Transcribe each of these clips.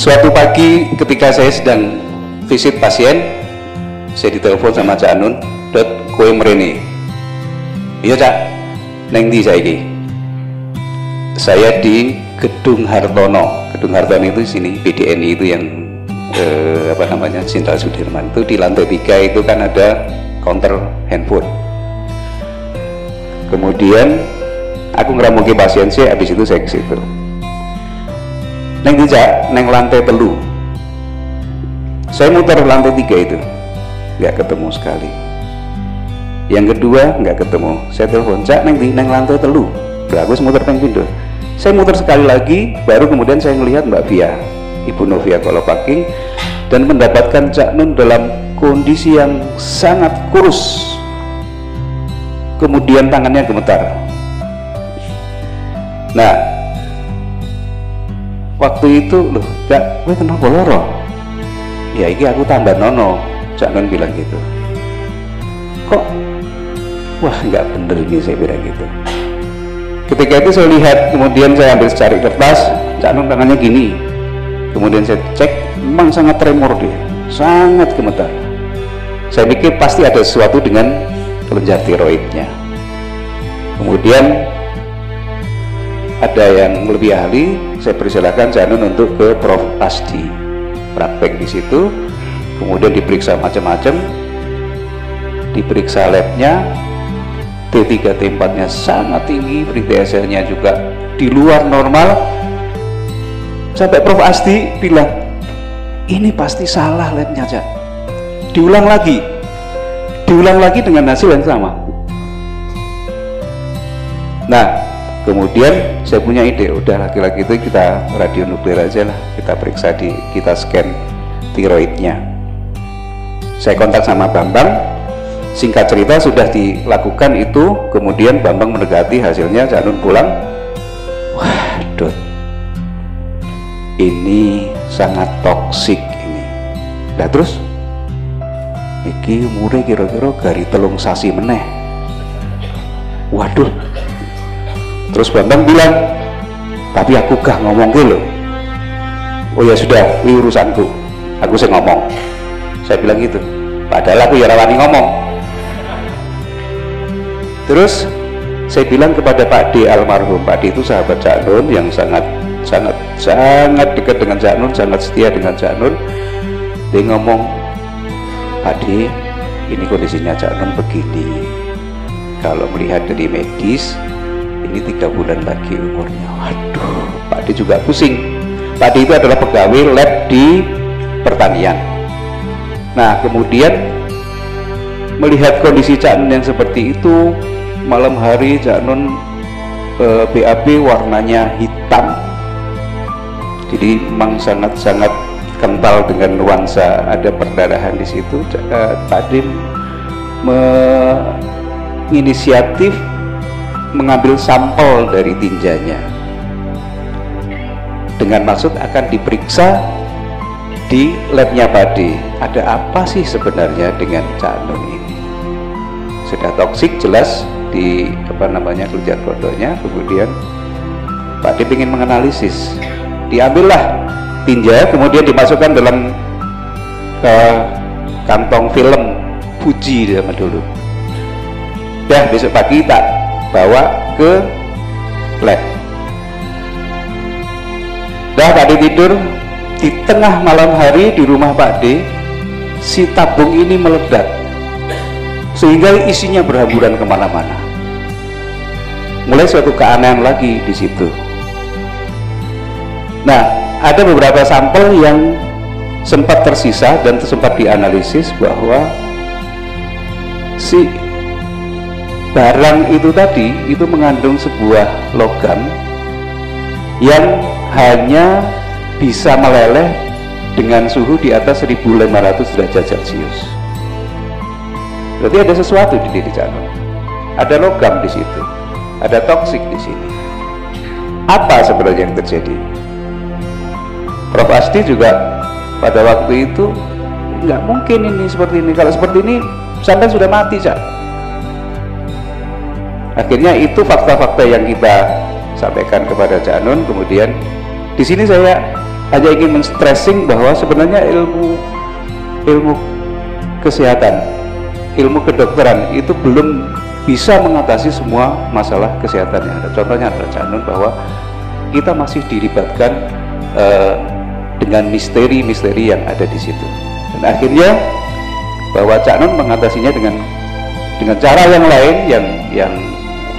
Suatu pagi ketika saya sedang visit pasien, saya ditelepon sama Cak Nun, "Dot, kue merene." Iya, Cak. Neng di saya ini. Saya di Gedung Hartono. Gedung Hartono itu sini BDNI itu yang eh, apa namanya Cinta Sudirman itu di lantai tiga itu kan ada counter handphone. Kemudian aku ngeramuki pasien sih, habis itu saya ke situ neng tidak neng lantai telu. Saya muter lantai tiga itu. Nggak ketemu sekali. Yang kedua nggak ketemu. Saya telepon cak neng di neng lantai telu. Bagus muter peng pindah saya muter sekali lagi baru kemudian saya melihat mbak Via ibu Novia Kolopaking dan mendapatkan Cak Nun dalam kondisi yang sangat kurus. Kemudian tangannya gemetar. Nah waktu itu loh gak gue kenapa loro ya ini aku tambah nono jangan bilang gitu. Kok wah nggak bener ini saya bilang gitu. Ketika itu saya lihat kemudian saya ambil cari kertas jangan tangannya gini. Kemudian saya cek memang sangat tremor dia sangat gemetar. Saya pikir pasti ada sesuatu dengan kelenjar tiroidnya. Kemudian ada yang lebih ahli saya persilakan Janun untuk ke Prof. Asdi. Praktek di situ kemudian diperiksa macam-macam. Diperiksa labnya. T3 T4 nya sangat tinggi berita nya juga di luar normal. Sampai Prof. Asdi bilang ini pasti salah labnya aja diulang lagi. Diulang lagi dengan hasil yang sama. Nah kemudian saya punya ide udah laki-laki itu kita radio nuklir aja lah. Kita periksa di kita scan tiroidnya. Saya kontak sama Bambang. Singkat cerita sudah dilakukan itu kemudian Bambang mendekati hasilnya Janun pulang. Waduh. Ini sangat toksik ini. Nah terus? Iki umure kira-kira gari telung sasi meneh. Waduh terus Bambang bilang tapi aku gak ngomong gitu oh ya sudah ini urusanku. Aku saya ngomong. Saya bilang gitu. Padahal aku ya rawani ngomong. Terus saya bilang kepada Pak D almarhum. Pak D itu sahabat Cak Nun yang sangat sangat sangat dekat dengan Cak Nun sangat setia dengan Cak Nun. Dia ngomong Pak D ini kondisinya Cak Nun begini. Kalau melihat dari medis ini tiga bulan lagi umurnya. Waduh Pak D juga pusing. Pak D itu adalah pegawai lab di pertanian. Nah kemudian melihat kondisi Cak Nun yang seperti itu malam hari Cak Nun eh, BAB warnanya hitam. Jadi memang sangat-sangat kental dengan nuansa ada perdarahan di situ. E, Pak D menginisiatif mengambil sampel dari tinjanya. Dengan maksud akan diperiksa di labnya Padi ada apa sih sebenarnya dengan Cak Nun ini? Sudah toksik jelas di apa namanya kelenjar kodonya kemudian Pak D ingin menganalisis. Diambillah tinja kemudian dimasukkan dalam uh, kantong film Fuji zaman dulu. Dah besok pagi tak bawa ke lab. Dah tadi tidur di tengah malam hari di rumah Pak D si tabung ini meledak sehingga isinya berhamburan ke mana-mana. Mulai suatu keanehan lagi di situ. Nah ada beberapa sampel yang sempat tersisa dan sempat dianalisis bahwa si barang itu tadi itu mengandung sebuah logam yang hanya bisa meleleh dengan suhu di atas 1500 derajat Celcius. Berarti ada sesuatu di diri jantung. Ada logam di situ. Ada toksik di sini. Apa sebenarnya yang terjadi? Prof Asti juga pada waktu itu nggak mungkin ini seperti ini. Kalau seperti ini sampai sudah mati, Cak akhirnya itu fakta-fakta yang kita sampaikan kepada Cak Nun kemudian di sini saya hanya ingin men-stressing bahwa sebenarnya ilmu ilmu kesehatan, ilmu kedokteran itu belum bisa mengatasi semua masalah kesehatan yang ada. Contohnya adalah Canun bahwa kita masih dilibatkan uh, dengan misteri-misteri yang ada di situ. Dan akhirnya bahwa Cak Nun mengatasinya dengan dengan cara yang lain yang yang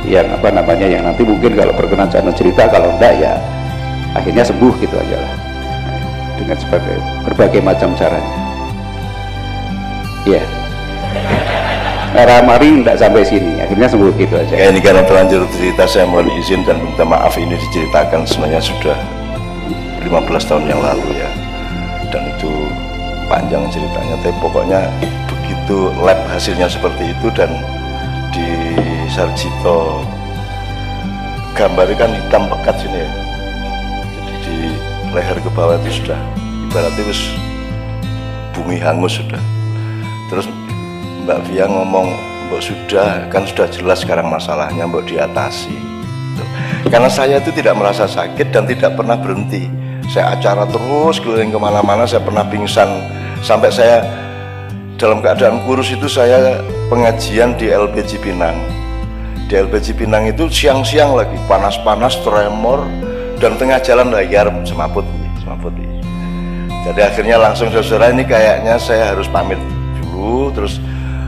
yang apa namanya yang nanti mungkin kalau berkenan Nun cerita kalau enggak ya akhirnya sembuh gitu aja lah dengan sebagai berbagai macam caranya. Ya. Yeah. Era mari tidak sampai sini, akhirnya sembuh gitu aja. Ya ini karena terlanjur cerita saya mohon izin dan minta maaf ini diceritakan sebenarnya sudah 15 tahun yang lalu ya. Dan itu panjang ceritanya, tapi pokoknya begitu lab hasilnya seperti itu dan Sarjito. Gambar kan hitam pekat sini ya. Jadi di leher ke bawah itu sudah ibaratnya wis bumi hangus sudah. Terus Mbak Via ngomong Mbak sudah kan sudah jelas sekarang masalahnya Mbak diatasi. Karena saya itu tidak merasa sakit dan tidak pernah berhenti. Saya acara terus keliling ke mana-mana saya pernah pingsan. Sampai saya dalam keadaan kurus itu saya pengajian di LPG Pinang di LPG Pinang itu siang-siang lagi panas-panas tremor dan tengah jalan lagi harap semaput semaput. Jadi akhirnya langsung saudara ini kayaknya saya harus pamit dulu terus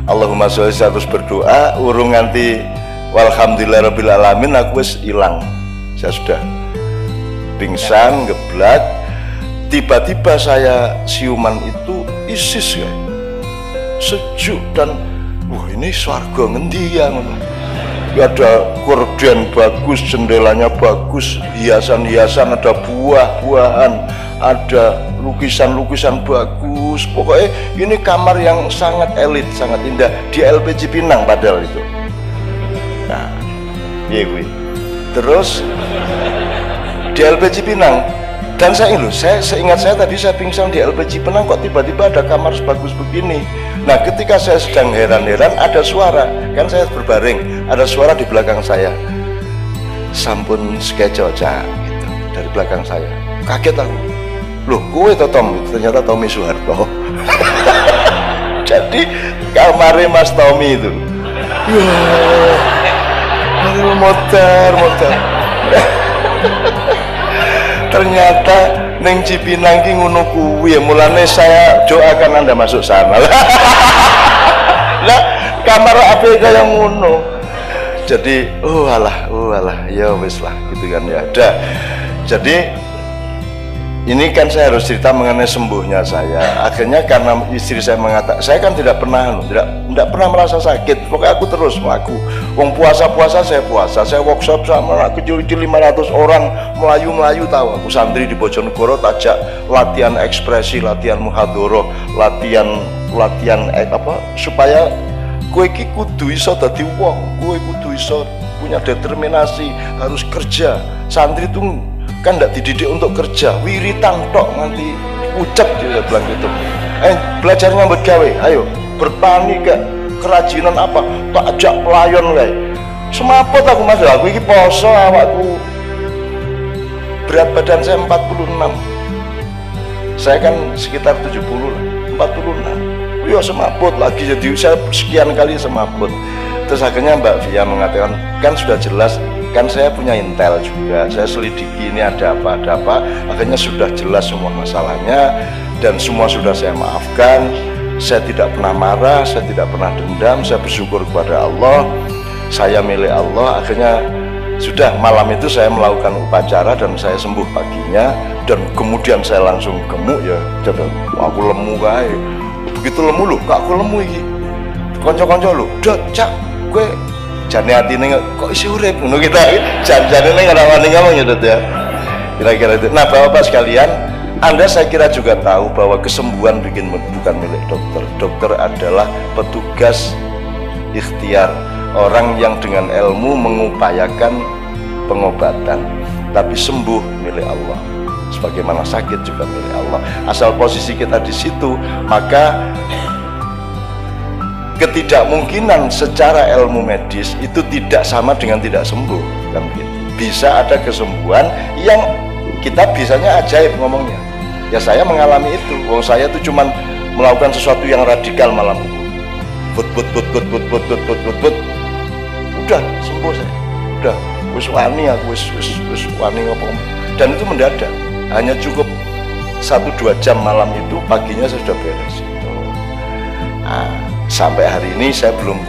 Allahumma sholli terus berdoa urung nganti walhamdulillah alamin aku wis hilang. Saya sudah pingsan geblak tiba-tiba saya siuman itu isis ya sejuk dan wah ini swarga ngendi ya ada korden bagus jendelanya bagus hiasan-hiasan ada buah-buahan ada lukisan-lukisan bagus. Pokoknya ini kamar yang sangat elit sangat indah. Di LPG Pinang padahal itu. Nah iya gue terus di LPG Pinang dan saya ini saya seingat saya tadi saya pingsan di LPG Pinang kok tiba-tiba ada kamar sebagus begini? Nah ketika saya sedang heran-heran ada suara. Kan saya berbaring ada suara di belakang saya. Sampun skejo gitu dari belakang saya. Kaget aku. Loh kue to Tom? Ternyata Tommy Soeharto. Jadi kamarnya Mas Tommy itu. Ya motor motor ternyata neng Cipinang ki ngono kuwi ya mulane saya doakan anda masuk sana. Lah kamar apa yang ngono. Jadi oh alah oh alah ya wis lah gitu kan ya. Ada jadi ini kan saya harus cerita mengenai sembuhnya saya. Akhirnya karena istri saya mengatakan saya kan tidak pernah tidak tidak pernah merasa sakit. Pokoknya aku terus aku wong puasa-puasa saya puasa saya workshop sama aku kecil-kecil 500 orang melayu-melayu tahu aku santri di Bojonegoro tajak latihan ekspresi latihan muhadoro latihan latihan eh, apa supaya kue ki kudu iso dadi wong kue kudu iso punya determinasi harus kerja. Santri itu kan tidak dididik untuk kerja. Wiritan tok nanti ucap dia bilang gitu eh belajar nyambut gawe. Ayo bertani ke kerajinan apa? Tak ajak pelayan guys. Semaput aku mas. Aku ini poso awakku. Berat badan saya 46 saya kan sekitar 70 lah 46 yo semaput lagi. Jadi saya sekian kali semaput. Terus akhirnya Mbak Via mengatakan kan sudah jelas kan saya punya intel juga. Saya selidiki ini ada apa ada apa. Akhirnya sudah jelas semua masalahnya dan semua sudah saya maafkan. Saya tidak pernah marah saya tidak pernah dendam. Saya bersyukur kepada Allah. Saya milik Allah. Akhirnya sudah malam itu saya melakukan upacara dan saya sembuh paginya. Dan kemudian saya langsung gemuk ya. Jadi aku lemu kayak begitu lemu lu kak aku lemu ini konco-konco lu udah cak gue jane atine kok isi urip? Ngono kita jan-jane ning ora wani ngomong ya ya. Kira-kira itu. Nah bapak sekalian anda saya kira juga tahu bahwa kesembuhan bikin bukan milik dokter. Dokter adalah petugas ikhtiar. Orang yang dengan ilmu mengupayakan pengobatan. Tapi sembuh milik Allah. Sebagaimana sakit juga milik Allah. Asal posisi kita di situ maka ketidakmungkinan secara ilmu medis itu tidak sama dengan tidak sembuh. Kan bisa ada kesembuhan yang kita bisanya ajaib ngomongnya. Ya saya mengalami itu. Wong saya itu cuman melakukan sesuatu yang radikal malam itu. But but but but but but but but but udah sembuh saya. Udah wis wani aku wis wis wis wani ngomong. Dan itu mendadak. Hanya cukup satu dua jam malam itu paginya saya sudah beres. Itu nah, sampai hari ini saya belum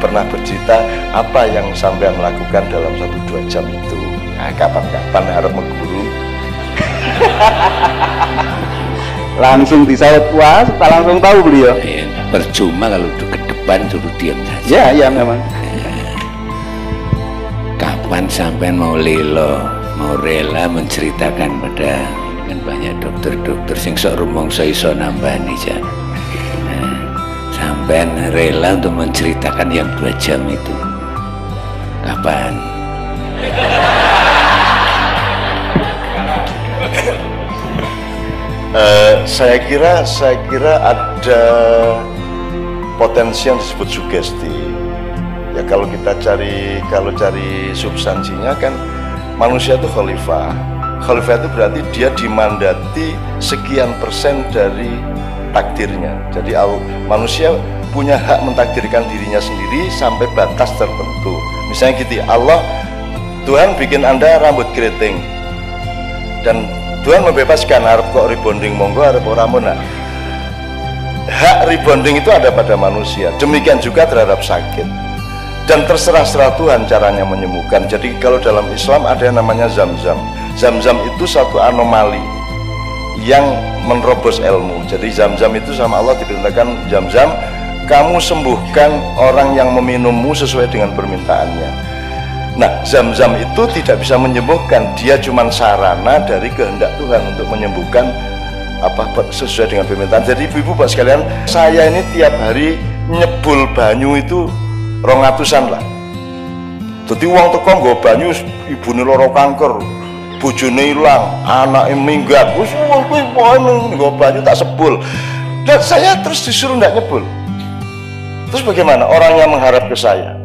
pernah bercerita apa yang sampai melakukan dalam satu dua jam itu. Nah, kapan-kapan harap mengguru. Langsung disawat puas tak langsung tahu beliau. Ya, percuma kalau ke depan suruh diam saja. Ya ya memang. Kapan sampai mau lilo mau rela menceritakan pada kan banyak dokter-dokter sing sok rumongso iso nambani jan nah, sampai rela untuk menceritakan yang dua jam itu kapan Uh, saya kira saya kira ada potensi yang disebut sugesti. Ya kalau kita cari kalau cari substansinya kan manusia itu khalifah. Khalifah itu berarti dia dimandati sekian persen dari takdirnya. Jadi manusia punya hak mentakdirkan dirinya sendiri sampai batas tertentu. Misalnya gitu, Allah Tuhan bikin Anda rambut keriting. Dan Tuhan membebaskan harap kok rebonding monggo harap orang mana hak rebonding itu ada pada manusia demikian juga terhadap sakit. Dan terserah-serah Tuhan caranya menyembuhkan. Jadi kalau dalam Islam ada yang namanya zam-zam. Zam-zam itu satu anomali yang menerobos ilmu. Jadi zam-zam itu sama Allah diperintahkan zam-zam kamu sembuhkan orang yang meminummu sesuai dengan permintaannya Nah, zam-zam itu tidak bisa menyembuhkan, dia cuma sarana dari kehendak Tuhan untuk menyembuhkan apa sesuai dengan permintaan. Jadi ibu-ibu Pak sekalian, saya ini tiap hari nyebul banyu itu rongatusan lah. Jadi uang teko nggo banyu ibu loro kanker, bojone ilang, anaknya minggat. Wis wong nggo banyu tak sebul. Dan saya terus disuruh ndak nyebul. Terus bagaimana? Orang yang mengharap ke saya?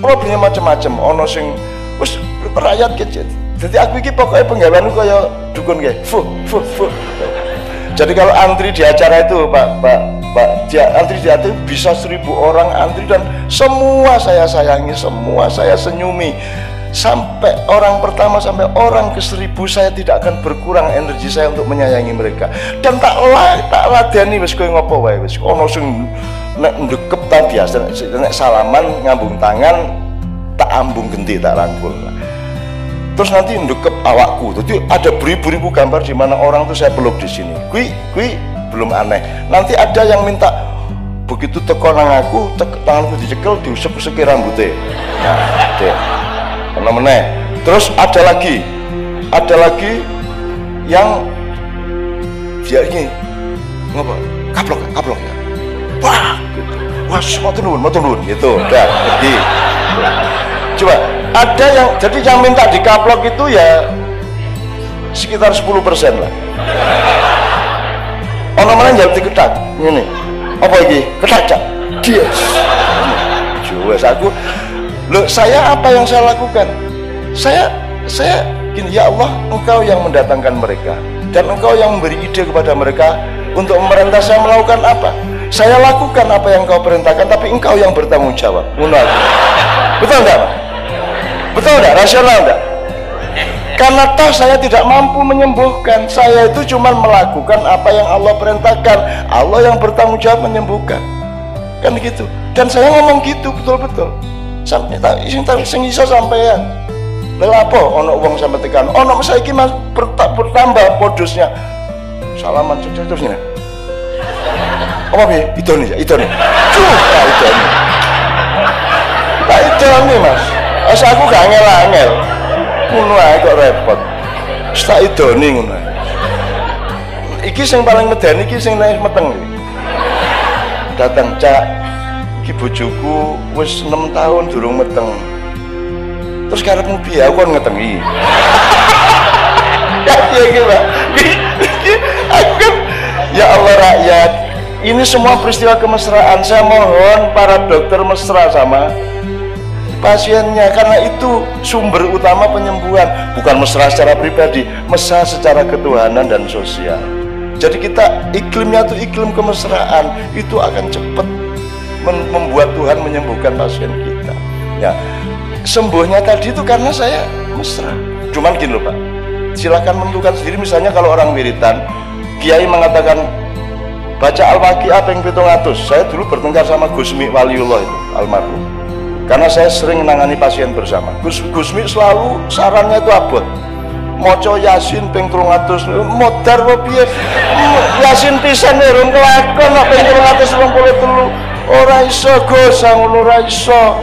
problemnya macam-macam. Ono sing wis rakyat kecil jadi aku iki pokoknya penggaweanku kaya dukun kayak fu fu fu. Jadi kalau antri di acara itu pak pak pak dia antri di acara bisa seribu orang antri dan semua saya sayangi semua saya senyumi. Sampai orang pertama sampai orang ke seribu saya tidak akan berkurang energi saya untuk menyayangi mereka. Dan tak lah tak ladeni wis kowe ngopo wae ono sing nek ndekep ta biasa nek salaman ngambung tangan tak ambung genti tak rangkul. Terus nanti ndekep awakku. Jadi ada beribu-ribu gambar di mana orang tuh saya peluk di sini. Kui kui belum aneh. Nanti ada yang minta begitu teko nang aku tek, tanganku dicekel diusap-usap rambutnya nah deh meneh. Terus ada lagi. Ada lagi yang dia ini ngapa? Kaplok kaplok. ya wah gitu. turun mau turun. Gitu udah jadi. Coba ada yang jadi yang minta dikaplok itu ya sekitar 10% lah. Orang mana yang diketak ini. Apa lagi ketak dia. Jual aku. Loh, saya apa yang saya lakukan? Saya saya gini, ya Allah, Engkau yang mendatangkan mereka dan Engkau yang memberi ide kepada mereka untuk memerintah saya melakukan apa? Saya lakukan apa yang Engkau perintahkan, tapi Engkau yang bertanggung jawab. Munal. Betul enggak, Betul enggak? Rasional enggak? Karena toh saya tidak mampu menyembuhkan. Saya itu cuma melakukan apa yang Allah perintahkan. Allah yang bertanggung jawab menyembuhkan. Kan gitu. Dan saya ngomong gitu betul-betul. Sampai tak sing tak sing iso sampean lha apa ono wong sampe tekan? Ono saiki Mas bertambah podosnya. Salaman terus terus ini apa piye itu nih itu nih cuh itu nih itu nih mas. As aku gak ngel-ngel ngono ae kok repot. Tak itu nih ngono iki sing paling medeni iki sing meteng. Datang cak. Iki bojoku wis 6 tahun durung meteng. Terus karepmu piye? Aku kan ngetengi. Ya iya gitu aku kan ya Allah rakyat ini semua peristiwa kemesraan. Saya mohon para dokter mesra sama pasiennya karena itu sumber utama penyembuhan bukan mesra secara pribadi mesra secara ketuhanan dan sosial. Jadi kita iklimnya itu iklim kemesraan itu akan cepat membuat Tuhan menyembuhkan pasien kita. Ya sembuhnya tadi itu karena saya mesra. Cuman gini loh Pak. Silakan menentukan sendiri misalnya kalau orang wiritan Kiai mengatakan baca Al-Waqi'ah ping atus. Saya dulu bertengkar sama Gusmi Waliullah itu almarhum. Karena saya sering menangani pasien bersama. Gus, Gusmi selalu sarannya itu abot. Moco yasin ping atus. Modar yasin pisan urung kelakon ping 383 ora iso Gus ngono ora iso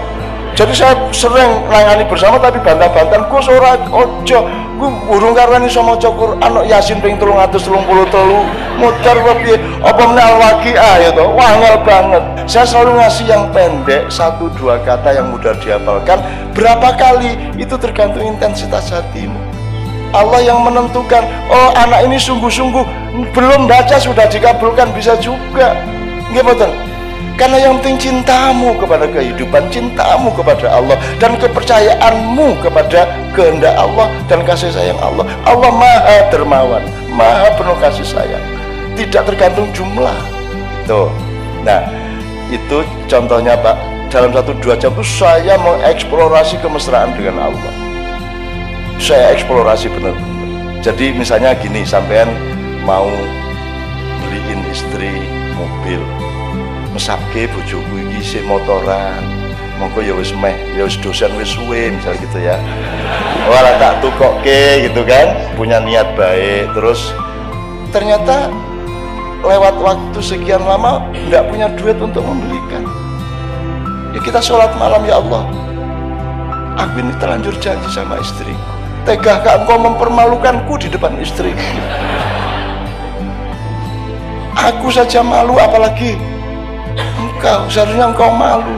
jadi saya sering nangani bersama tapi bantah-bantahan Gus ora ojo. Gue urung karena iso maca Quran Yasin ping 333 mutar piye? Apa meneh al-waqiah ya toh wangel banget. Saya selalu ngasih yang pendek satu dua kata yang mudah dihafalkan. Berapa kali? Itu tergantung intensitas hatimu. Allah yang menentukan. Oh anak ini sungguh-sungguh belum baca sudah dikabulkan bisa juga. Nggih karena yang penting cintamu kepada kehidupan, cintamu kepada Allah dan kepercayaanmu kepada kehendak Allah dan kasih sayang Allah. Allah Maha dermawan, Maha penuh kasih sayang. Tidak tergantung jumlah. Tuh. Nah, itu contohnya Pak. Dalam satu dua jam itu saya mengeksplorasi kemesraan dengan Allah. Saya eksplorasi benar-benar. Jadi misalnya gini, sampean mau beliin istri mobil mesake bojoku iki isih motoran. Mongko ya wis meh ya wis dosen wis suwe misal gitu ya. Ora tak tukokke gitu kan punya niat baik. Terus ternyata lewat waktu sekian lama nggak punya duit untuk membelikan. Ya kita sholat malam ya Allah. Aku ini terlanjur janji sama istriku. Tegahkah engkau mempermalukanku di depan istriku? Aku saja malu apalagi engkau seharusnya engkau malu.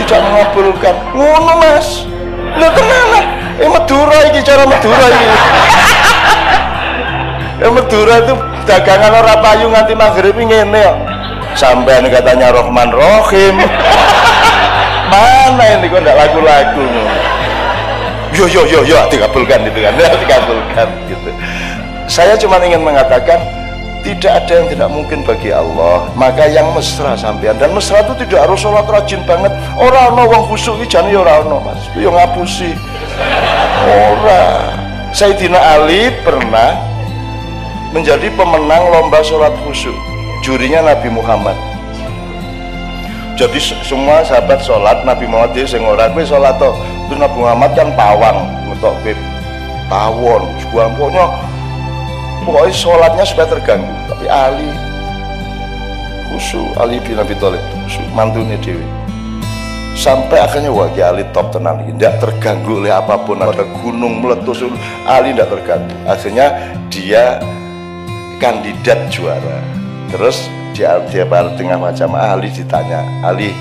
Tidak mengabulkan. Ngono mas. Lu kenapa eh Madura ini cara Madura ini eh Madura itu dagangan orang payu nganti maghrib ini ya. Sampai katanya Rohman Rohim. Mana ini kok enggak lagu-lagu? Yo yo yo yo dikabulkan gitu kan dikabulkan gitu. Saya cuma ingin mengatakan tidak ada yang tidak mungkin bagi Allah. Maka yang mesra sampean. Dan mesra itu tidak harus sholat rajin banget. Orang no wong khusuk iki jane ya ora ono Mas. Yo ngapusi. Ora. Sayyidina Ali pernah menjadi pemenang lomba sholat khusyuk jurinya Nabi Muhammad. Jadi semua sahabat sholat Nabi Muhammad dia sing ora kowe sholat itu Nabi Muhammad kan pawang untuk tawon sebuah pokoknya pokoknya sholatnya supaya terganggu tapi Ali khusyuk Ali bin Abi Thalib khusyuk mantunya Dewi. Sampai akhirnya wah Ali top tenan tidak terganggu oleh apa pun ada gunung meletus Ali tidak terganggu. Akhirnya dia kandidat juara. Terus dia dia pada tengah macam Ali ditanya Ali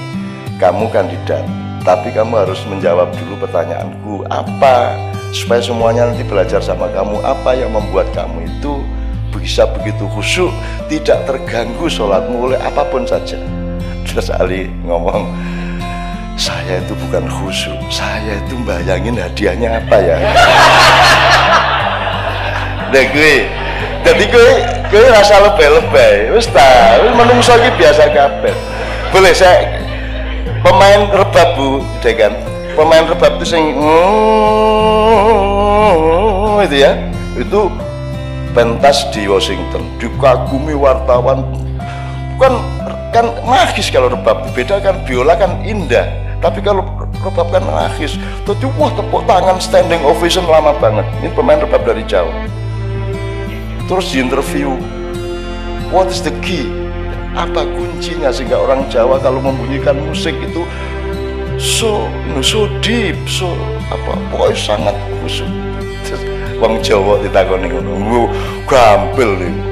kamu kandidat tapi kamu harus menjawab dulu pertanyaanku apa supaya semuanya nanti belajar sama kamu apa yang membuat kamu itu bisa begitu khusyuk tidak terganggu sholatmu oleh apa pun saja. Terus Ali ngomong saya itu bukan khusyuk saya itu bayangin hadiahnya apa ya? Deh gue jadi gue gue rasa lebay-lebay. Wis ta menungso iki biasa kabeh. Boleh saya pemain rebab bu? Kan pemain rebab itu sing mm, itu ya. Itu pentas di Washington. Dikagumi wartawan. Kan kan magis kalau rebab. Beda kan biola kan indah. Tapi kalau rebab kan magis. Tapi wah tepuk tangan standing ovation lama banget. Ini pemain rebab dari Jawa. Terus di interview what is the key? Apa kuncinya sehingga orang Jawa kalau membunyikan musik itu so so deep so apa pokoknya sangat khusyuk wong Jawa ditakoni ngono gampil nih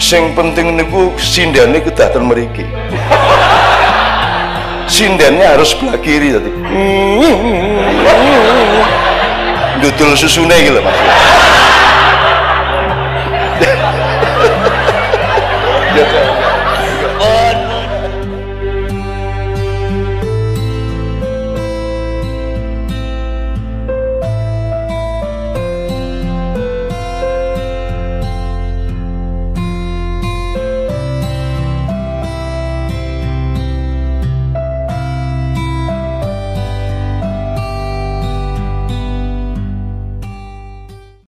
sing penting niku sindane ku dateng mriki. Sindannya harus sebelah kiri tadi. Dudul susune gitu maksudnya